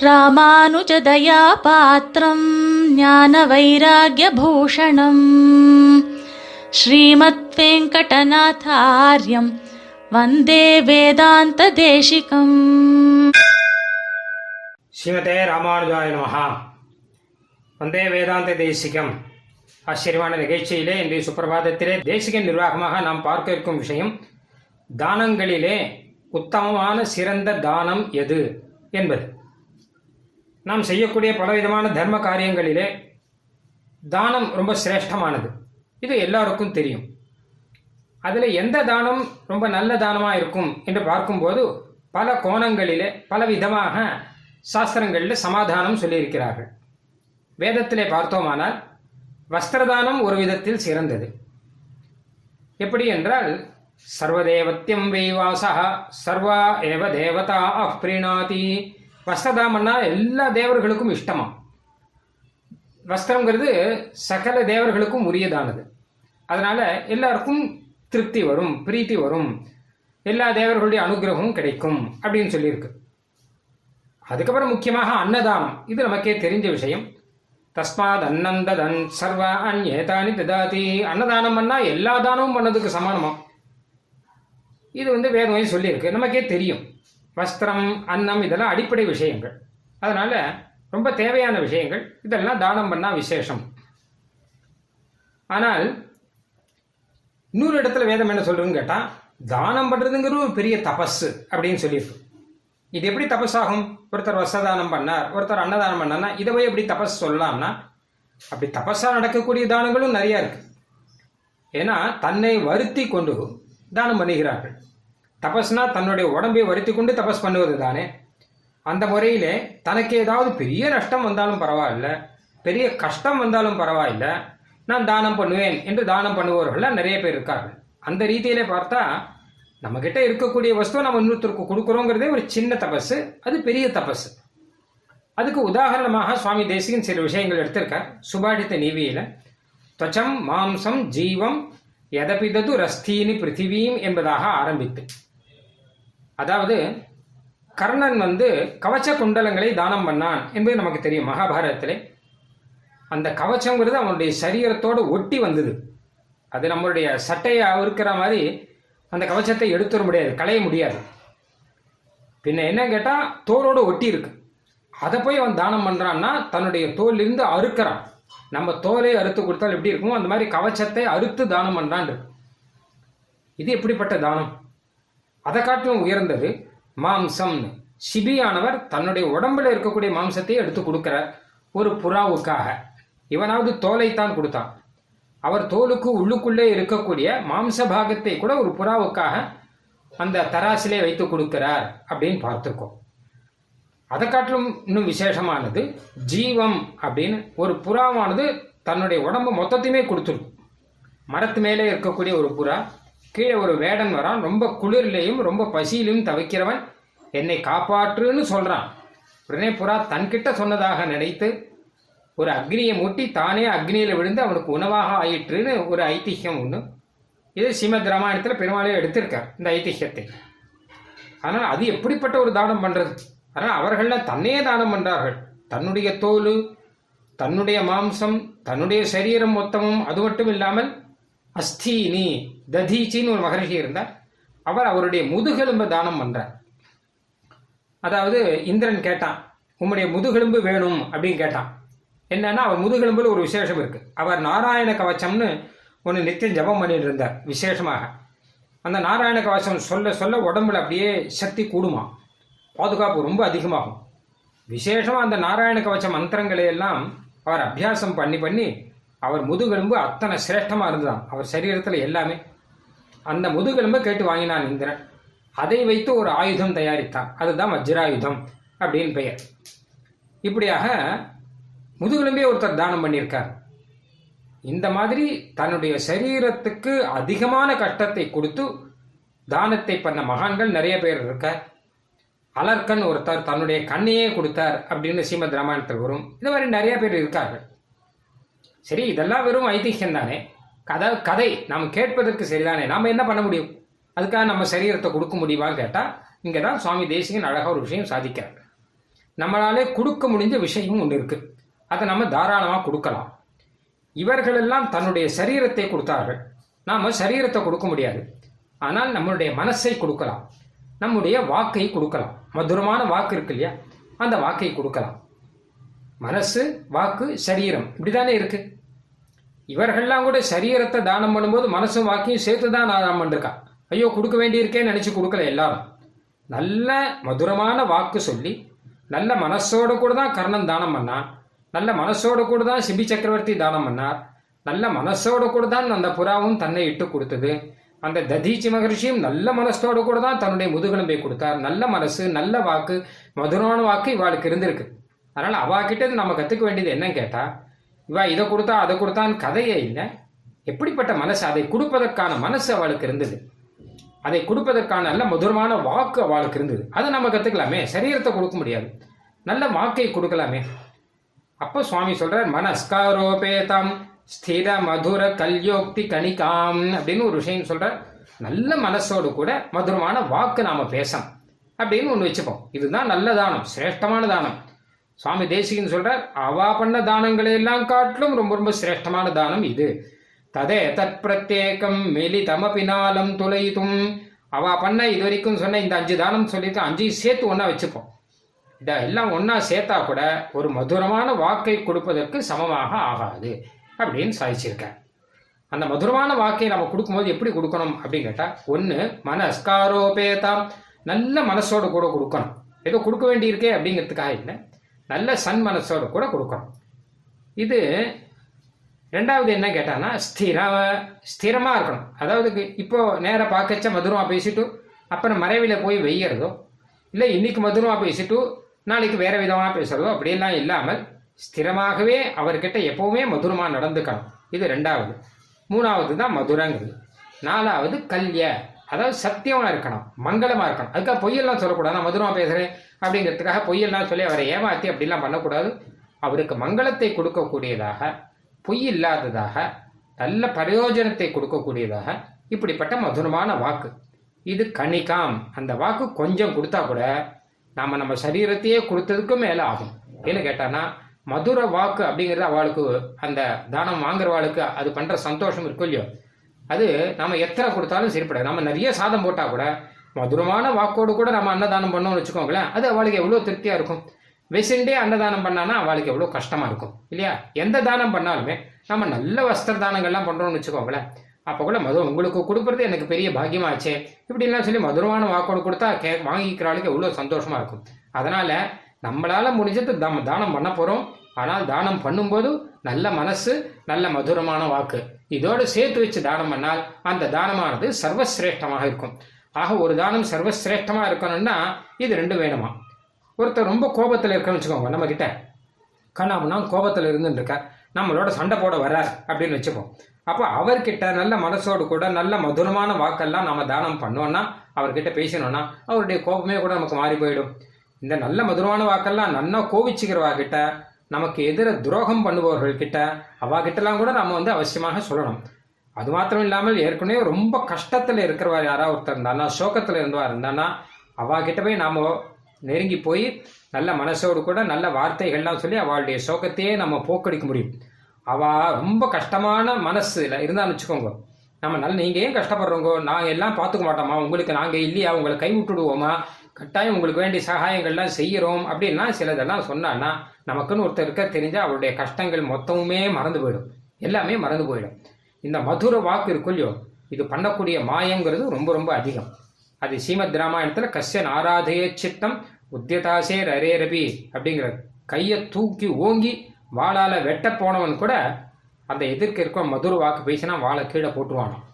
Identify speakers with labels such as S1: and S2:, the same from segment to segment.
S1: ராமானுஜதயாபாத்திரம் ஞான வைராகியபூஷணம் ஸ்ரீமத் வெங்கடநாதாரியம் வந்தே வேதாந்த தேசிகம்
S2: ஸ்ரீமதே ராமானுஜாய நமஹா. வந்தே வேதாந்த தேசிகம் ஆச்சரியமான நிகழ்ச்சியிலே இன்றைய சுப்பிரபாதத்திலே தேசிக நிர்வாகமாக நாம் பார்க்க இருக்கும் விஷயம் தானங்களிலே உத்தமமான சிறந்த தானம் எது என்பது. நாம் செய்யக்கூடிய பலவிதமான தர்ம காரியங்களிலே தானம் ரொம்ப சிரேஷ்டமானது. இது எல்லாருக்கும் தெரியும். அதில் எந்த தானம் ரொம்ப நல்ல தானமாக இருக்கும் என்று பார்க்கும்போது பல கோணங்களிலே பல விதமாக சாஸ்திரங்களில் சமாதானம் சொல்லியிருக்கிறார்கள். வேதத்திலே பார்த்தோமானால் வஸ்திரதானம் ஒரு விதத்தில் சிறந்தது. எப்படி என்றால் சர்வதேவத்தியம் வெய்வாசா சர்வா ஏவ தேவதா அப்ரீணாதி வஸ்திரதாமன்னா எல்லா தேவர்களுக்கும் இஷ்டமா? வஸ்திரங்கிறது சகல தேவர்களுக்கும் உரியதானது. அதனால எல்லாருக்கும் திருப்தி வரும் பிரீத்தி வரும். எல்லா தேவர்களுடைய அனுகிரகமும் கிடைக்கும் அப்படின்னு சொல்லியிருக்கு. அதுக்கப்புறம் முக்கியமாக அன்னதானம். இது நமக்கே தெரிஞ்ச விஷயம். தஸ்மாத் அன்னந்ததன் சர்வ அந்நேதானி ததாதி. அன்னதானம் பண்ணால் எல்லா தானமும் பண்ணதுக்கு சமானமாக இது வந்து வேதம் சொல்லியிருக்கு. நமக்கே தெரியும். வஸ்திரம் அன்னம் இதெல்லாம் அடிப்படை விஷயங்கள். அதனால ரொம்ப தேவையான விஷயங்கள். இதெல்லாம் தானம் பண்ணால் விசேஷம். ஆனால் இன்னொரு இடத்துல வேதம் என்ன சொல்கிறதுன்னு கேட்டால் தானம் பண்றதுங்கிறது ஒரு பெரிய தபஸ் அப்படின்னு சொல்லியிருக்கு. இது எப்படி தபஸ் ஆகும் ஒருத்தர் வஸ்திரதானம் பண்ணார் ஒருத்தர் அன்னதானம் பண்ணார்னா இதை போய் எப்படி தபஸ் சொல்லலாம்னா அப்படி தபஸாக நடக்கக்கூடிய தானங்களும் நிறையா இருக்குது ஏன்னா தன்னை வருத்தி கொண்டு தானம் பண்ணுகிறார்கள். தபஸ்னா தன்னுடைய உடம்பை வருத்தி கொண்டு தபஸ் பண்ணுவது தானே? அந்த முறையிலே தனக்கு ஏதாவது பெரிய நஷ்டம் வந்தாலும் பரவாயில்ல பெரிய கஷ்டம் வந்தாலும் பரவாயில்ல நான் தானம் பண்ணுவேன் என்று தானம் பண்ணுபவர்கள் நிறைய பேர் இருக்கார்கள். அந்த ரீதியிலே பார்த்தா நம்மக்கிட்ட இருக்கக்கூடிய வஸ்துவை நம்ம இன்னொருத்தருக்கு கொடுக்குறோங்கிறதே ஒரு சின்ன தபஸ் அது பெரிய தபஸ் அதுக்கு உதாரணமாக சுவாமி தேசிகன் சில விஷயங்கள் எடுத்திருக்கார். சுபாடித்த நீவியில் துவச்சம் மாம்சம் ஜீவம் எதபிதது ரஸ்தீனி பிருத்திவீம் என்பதாக ஆரம்பித்து அதாவது கர்ணன் வந்து கவச்ச குண்டலங்களை தானம் பண்ணான் என்பது நமக்கு தெரியும் மகாபாரதத்திலே. அந்த கவச்சங்கிறது அவனுடைய சரீரத்தோடு ஒட்டி வந்தது. அது நம்மளுடைய சட்டையை இருக்கிற மாதிரி அந்த கவச்சத்தை எடுத்துட முடியாது களைய முடியாது. பின்ன என்ன கேட்டால் தோலோடு ஒட்டி இருக்கு. அதை போய் அவன் தானம் பண்ணுறான்னா தன்னுடைய தோலிருந்து அறுக்கிறான். நம்ம தோலை அறுத்து கொடுத்தால் எப்படி இருக்குமோ அந்த மாதிரி கவச்சத்தை அறுத்து தானம் பண்ணுறான் இது எப்படிப்பட்ட தானம்? அதை காட்டிலும் உயர்ந்தது மாம்சம்னு சிபியானவர் தன்னுடைய உடம்புல இருக்கக்கூடிய மாம்சத்தை எடுத்து கொடுக்கிறார் ஒரு புறாவுக்காக. இவனாவது தோலைத்தான் கொடுத்தான். அவர் தோலுக்கு உள்ளுக்குள்ளே இருக்கக்கூடிய மாம்ச பாகத்தை கூட ஒரு புறாவுக்காக அந்த தராசிலே வைத்து கொடுக்கிறார் அப்படின்னு பார்த்துருக்கோம். அதை காட்டிலும் இன்னும் விசேஷமானது ஜீவம் அப்படின்னு ஒரு புறாவானது தன்னுடைய உடம்பு மொத்தத்தையுமே கொடுத்துரும் மரத்து மேலே இருக்கக்கூடிய ஒரு புறா கீழே ஒரு வேடன் வரான். ரொம்ப குளிர்லையும் ரொம்ப பசியிலையும் தவிக்கிறவன் என்னை காப்பாற்றுன்னு சொல்கிறான் உடனே புறா தன்கிட்ட சொன்னதாக நினைத்து ஒரு அக்னியை மூட்டி தானே அக்னியில் விழுந்து அவனுக்கு உணவாக ஆயிற்றுன்னு ஒரு ஐதிஹ்யம் ஒன்று இது ஸ்ரீமத் ராமாயணத்தில் பெருமாளையும் எடுத்திருக்கார் இந்த ஐதிஹ்யத்தை ஆனால் அது எப்படிப்பட்ட ஒரு தானம் பண்ணுறது ஆனால் அவர்கள்லாம் தன்னையே தானம் பண்ணுறார்கள் தன்னுடைய தோல் தன்னுடைய மாம்சம் தன்னுடைய சரீரம் மொத்தமும் அது மட்டும் இல்லாமல் அஸ்தீனி ததீச்சின்னு ஒரு மகரிஷி இருந்தார். அவர் அவருடைய முதுகெலும்பை தானம் பண்றார். அதாவது இந்திரன் கேட்டான் உம்முடைய முதுகெலும்பு வேணும் அப்படின்னு கேட்டான். என்னன்னா அவர் முதுகெலும்புல ஒரு விசேஷம் இருக்கு. அவர் நாராயண கவச்சம்னு ஒன்று நித்தியம் ஜபம் பண்ணிட்டு இருந்தார் விசேஷமாக. அந்த நாராயண கவசம் சொல்ல சொல்ல உடம்புல அப்படியே சக்தி கூடுமா? பாதுகாப்பு ரொம்ப அதிகமாகும். விசேஷமாக அந்த நாராயண கவச்ச மந்திரங்களை எல்லாம் அவர் அபியாசம் பண்ணி பண்ணி அவர் முதுகெலும்பு அத்தனை சிரேஷ்டமாக இருந்ததாம். அவர் சரீரத்தில் எல்லாமே. அந்த முதுகெலும்பை கேட்டு வாங்கினான் இந்திரன். அதை வைத்து ஒரு ஆயுதம் தயாரித்தான். அதுதான் வஜ்ராயுதம் அப்படின்னு பெயர். இப்படியாக முதுகெலும்பே ஒருத்தர் தானம் பண்ணியிருக்கார். இந்த மாதிரி தன்னுடைய சரீரத்துக்கு அதிகமான கஷ்டத்தை கொடுத்து தானத்தை பண்ண மகான்கள் நிறைய பேர் இருக்கார். அலர்கன் ஒருத்தர் தன்னுடைய கண்ணையே கொடுத்தார் அப்படின்னு சீமத் ராமாயணத்தில் வரும். இந்த மாதிரி நிறைய பேர் இருக்கார்கள். சரி இதெல்லாம் வெறும் ஐதிஹ்யம் தானே கதை கதை நாம் கேட்பதற்கு சரிதானே? நாம் என்ன பண்ண முடியும்? அதுக்காக நம்ம சரீரத்தை கொடுக்க முடியுமான்னு கேட்டால் இங்கே தான் சுவாமி தேசிகன் அழகாக ஒரு விஷயம் சாதிக்கிறார். நம்மளாலே கொடுக்க முடிஞ்ச விஷயமும் ஒன்று இருக்குது அதை நம்ம தாராளமாக கொடுக்கலாம். இவர்களெல்லாம் தன்னுடைய சரீரத்தை கொடுத்தார்கள். நாம் சரீரத்தை கொடுக்க முடியாது. ஆனால் நம்மளுடைய மனசை கொடுக்கலாம். நம்முடைய வாக்கை கொடுக்கலாம். மதுரமான வாக்கு இருக்கு இல்லையா? அந்த வாக்கை கொடுக்கலாம். மனசு வாக்கு சரீரம் இப்படிதானே இருக்குது இவர்கள்லாம் கூட சரீரத்தை தானம் பண்ணும்போது மனசும் வாக்கையும் சேர்த்து தான் தானம் பண்ணிருக்கான். ஐயோ கொடுக்க வேண்டியிருக்கேன்னு நினச்சி கொடுக்கல எல்லாரும். நல்ல மதுரமான வாக்கு சொல்லி நல்ல மனசோட கூட தான் கர்ணன் தானம் பண்ணான். நல்ல மனசோட கூட தான் சிபி சக்கரவர்த்தி தானம் பண்ணார். நல்ல மனசோட கூட தான் அந்த புறாவும் தன்னை இட்டு கொடுத்தது. அந்த ததீச்சி மகர்ஷியும் நல்ல மனசோட கூட தான் தன்னுடைய முதுகெலும்பை கொடுத்தார். நல்ல மனசு நல்ல வாக்கு மதுரமான வாக்கு இவாளுக்கு இருந்திருக்கு. அதனால அவா கிட்ட நம்ம கத்துக்க வேண்டியது என்னன்னு கேட்டா இவா இதை கொடுத்தா அதை கொடுத்தான்னு கதையே இல்லை. எப்படிப்பட்ட மனசு? அதை கொடுப்பதற்கான மனசு அவளுக்கு இருந்தது. அதை கொடுப்பதற்கான நல்ல மதுரமான வாக்கு அவளுக்கு இருந்தது. அதை நம்ம கற்றுக்கலாமே சரீரத்தை கொடுக்க முடியாது. நல்ல வாக்கை கொடுக்கலாமே. அப்போ சுவாமி சொல்றார் மனஸ்காரோபேதம் ஸ்திர மதுர கல்யோக்தி கணிகாம் அப்படின்னு ஒரு விஷயம் சொல்றார். நல்ல மனசோடு கூட மதுரமான வாக்கு நாம பேசணும் அப்படின்னு ஒன்று வச்சுப்போம். இதுதான் நல்ல தானம் சிரேஷ்டமான தானம். சுவாமி தேசிகன் சொல்றார் அவா பண்ண தானங்களை எல்லாம் காட்டிலும் ரொம்ப ரொம்ப சிரேஷ்டமான தானம் இது. ததே தத் பிரத்யேகம் மெலிதமபினாலம் துளைத்தும் அவா பண்ண இது வரைக்கும் சொன்ன இந்த அஞ்சு தானம் சொல்லியிருக்க அஞ்சையும் சேர்த்து ஒன்றா வச்சுப்போம். இதை எல்லாம் ஒன்றா சேர்த்தா கூட ஒரு மதுரமான வாக்கை கொடுப்பதற்கு சமமாக ஆகாது அப்படின்னு சாதிச்சிருக்கேன் அந்த மதுரமான வாக்கை நம்ம கொடுக்கும்போது எப்படி கொடுக்கணும் அப்படின்னு கேட்டால் ஒன்று மனஸ்காரோபேதாம். நல்ல மனசோட கூட கொடுக்கணும். ஏதோ கொடுக்க வேண்டியிருக்கே அப்படிங்கிறதுக்காக இல்லை. நல்ல சன் மனசோட கூட கொடுக்கணும். இது ரெண்டாவது என்ன கேட்டான்னா ஸ்திர ஸ்திரமாக இருக்கணும். அதாவது இப்போது நேராக பார்க்கச்ச மதுரமாக பேசிட்டு அப்புறம் மறைவில் போய் வெய்யறதோ இல்லை இன்னைக்கு மதுரமாக பேசிட்டு நாளைக்கு வேறு விதமாக பேசுறதோ அப்படியெல்லாம் இல்லாமல் ஸ்திரமாகவே அவர்கிட்ட எப்போவுமே மதுரமாக நடந்துக்கணும். இது ரெண்டாவது. மூணாவது தான் மதுரங்கிறது. நாலாவது கல்ய. அதாவது சத்தியமாக இருக்கணும். மங்களமாக இருக்கணும். அதுக்காக பொய்யெல்லாம் சொல்லக்கூடாது. நான் மதுரமாக பேசுகிறேன் அப்படிங்கிறதுக்காக பொய்யெல்லாம் சொல்லி அவரை ஏமாத்தி அப்படிலாம் பண்ணக்கூடாது. அவருக்கு மங்களத்தை கொடுக்கக்கூடியதாக பொய் இல்லாததாக நல்ல பிரயோஜனத்தை கொடுக்கக்கூடியதாக இப்படிப்பட்ட மதுரமான வாக்கு. இது கணிகாம் அந்த வாக்கு கொஞ்சம் கொடுத்தா கூட நாம் நம்ம சரீரத்தையே கொடுத்ததுக்கும் மேலே ஆகும். ஏன்னு கேட்டான்னா மதுர வாக்கு அப்படிங்கிறது அவளுக்கு அந்த தானம் வாங்குறவாளுக்கு அது பண்ணுற சந்தோஷம் இருக்கும் இல்லையோ? அது நம்ம எத்தனை கொடுத்தாலும் சரிப்படாது. நம்ம நிறைய சாதம் போட்டால் கூட மதுரமான வாக்கோடு கூட நம்ம அன்னதானம் பண்ணோம்னு வச்சுக்கோங்களேன் அது அவளுக்கு எவ்வளோ திருப்தியாக இருக்கும்? வெசிண்டே அன்னதானம் பண்ணானா அவளுக்கு எவ்வளோ கஷ்டமாக இருக்கும் இல்லையா? எந்த தானம் பண்ணாலுமே நம்ம நல்ல வஸ்திர தானங்கள்லாம் பண்ணுறோம்னு வச்சுக்கோங்களேன். அப்போ கூட மது உங்களுக்கு கொடுக்குறது எனக்கு பெரிய பாக்கியமாச்சே இப்படிலாம் சொல்லி மதுரமான வாக்கோடு கொடுத்தா கே வாங்கிக்கிறாளுக்கு எவ்வளோ சந்தோஷமாக இருக்கும். அதனால் நம்மளால் முடிஞ்சது தம் தானம் பண்ண போகிறோம் ஆனால் தானம் பண்ணும்போது நல்ல மனசு நல்ல மதுரமான வாக்கு. இதோடு சேர்த்து வச்சு தானம் பண்ணால் அந்த தானமானது சர்வசிரேஷ்டமாக இருக்கும். ஆக ஒரு தானம் சர்வசிரேஷ்டமாக இருக்கணும்னா இது ரெண்டும் வேணுமா? ஒருத்தர் ரொம்ப கோபத்தில் இருக்கணும்னு வச்சுக்கோங்க நம்மக்கிட்ட கிட்ட கண்ணாமனா கோபத்தில் இருந்துட்டு நம்மளோட சண்டை போட வர்றார் அப்படின்னு வச்சுப்போம். அப்போ அவர்கிட்ட நல்ல மனசோடு கூட நல்ல மதுரமான வாக்கெல்லாம் நம்ம தானம் பண்ணோன்னா அவர்கிட்ட பேசினோன்னா அவருடைய கோபமே கூட நமக்கு மாறி போயிடும். இந்த நல்ல மதுரமான வாக்கெல்லாம் நன்னா கோவிச்சுக்கிறவா கிட்ட நமக்கு எதிர துரோகம் பண்ணுபவர்கள்கிட்ட கிட்ட அவா கிட்டலாம் கூட நம்ம வந்து அவசியமாக சொல்லணும். அது மாத்திரம் இல்லாமல் ஏற்கனவே ரொம்ப கஷ்டத்தில் இருக்கிறவா யாராவது ஒருத்தர் இருந்தானா சோகத்தில் இருந்தவா இருந்தானா அவா கிட்ட போய் நாம் நெருங்கி போய் நல்ல மனசோடு கூட நல்ல வார்த்தைகள்லாம் சொல்லி அவளுடைய சோகத்தையே நம்ம போக்கடிக்க முடியும். அவா ரொம்ப கஷ்டமான மனசில் இருந்தான்னு வச்சுக்கோங்க. நம்ம நல்ல நீங்கள் ஏன் கஷ்டப்படுறோங்க? நாங்கள் எல்லாம் பார்த்துக்க மாட்டோமா? உங்களுக்கு நாங்கள் இல்லையா? உங்களை கை விட்டுடுவோமா கட்டாயம் உங்களுக்கு வேண்டிய சகாயங்கள்லாம் செய்கிறோம் அப்படின்னா சிலதெல்லாம் சொன்னான்னா நமக்குன்னு ஒருத்தர் இருக்க தெரிஞ்சால் அவருடைய கஷ்டங்கள் மொத்தமுமே மறந்து போயிடும். எல்லாமே மறந்து போயிடும். இந்த மதுர வாக்கு இருக்கும் இல்லையோ இது பண்ணக்கூடிய மாயங்கிறது ரொம்ப ரொம்ப அதிகம். அது ஸ்ரீமத் ராமாயணத்தில் கஷ்யன் ஆராதைய சித்தம் உத்தியதாசேர் அரேரபி அப்படிங்கிற கையை தூக்கி ஓங்கி வாளால வெட்ட போனவன் கூட அந்த எதிர்க்க இருக்க மதுர வாக்கு பேசினா வாழை கீழே போட்டுருவானாம்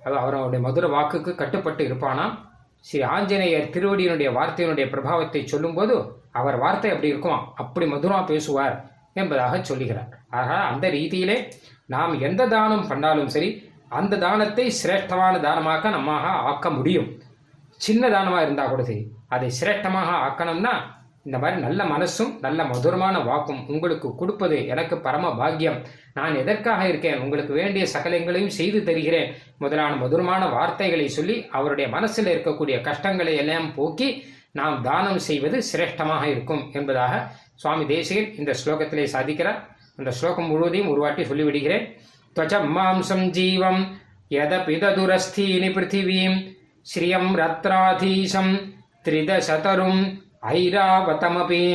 S2: அது அவனுடைய மதுர வாக்குக்கு கட்டுப்பட்டு இருப்பானாம் ஸ்ரீ ஆஞ்சநேயர் திருவடியினுடைய வார்த்தையினுடைய பிரபாவத்தை சொல்லும்போது அவர் வார்த்தை அப்படி இருக்குமா? அப்படி மதுரமாக பேசுவார் என்பதாக சொல்லுகிறார். ஆக அந்த ரீதியிலே நாம் எந்த தானம் பண்ணாலும் சரி அந்த தானத்தை சிரேஷ்டமான தானமாக நம்மாக ஆக்க முடியும். சின்ன தானமாக இருந்தால் கூட சரி அதை சிரேஷ்டமாக ஆக்கணும்னா இந்த மாதிரி நல்ல மனசும் நல்ல மதுரமான வாக்கும் உங்களுக்கு கொடுப்பது எனக்கு பரம பாக்கியம். நான் எதற்காக இருக்கேன்? உங்களுக்கு வேண்டிய சகலங்களையும் செய்து தருகிறேன். முதலான மதுரமான வார்த்தைகளை சொல்லி அவருடைய மனசில் இருக்கக்கூடிய கஷ்டங்களை எல்லாம் போக்கி நாம் தானம் செய்வது சிரேஷ்டமாக இருக்கும் என்பதாக சுவாமி தேசிகன் இந்த ஸ்லோகத்திலே சாதிக்கிறார். அந்த ஸ்லோகம் முழுவதையும் ஒரு வாட்டி சொல்லிவிடுகிறேன். துவச்சம் மாம்சம் ஜீவம் எதபிததுரஸ்தீனி பிருத்திவீம். ஸ்ரீயம் ரத்ராதீசம் திரிதசதரும் ஐராவதமபி.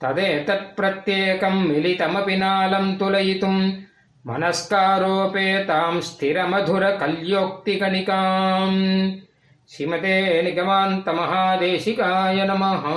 S2: ததே தத் பிரத்யேகம் மிலிதமபி நாலம் துலயித்தும் மனஸ்காரோபேதாம் ஸ்திரமதுர கல்யோக்தி கணிகாம் ஸ்ரீமதே நிகமாந்த மகாதேசிகாய நமஹா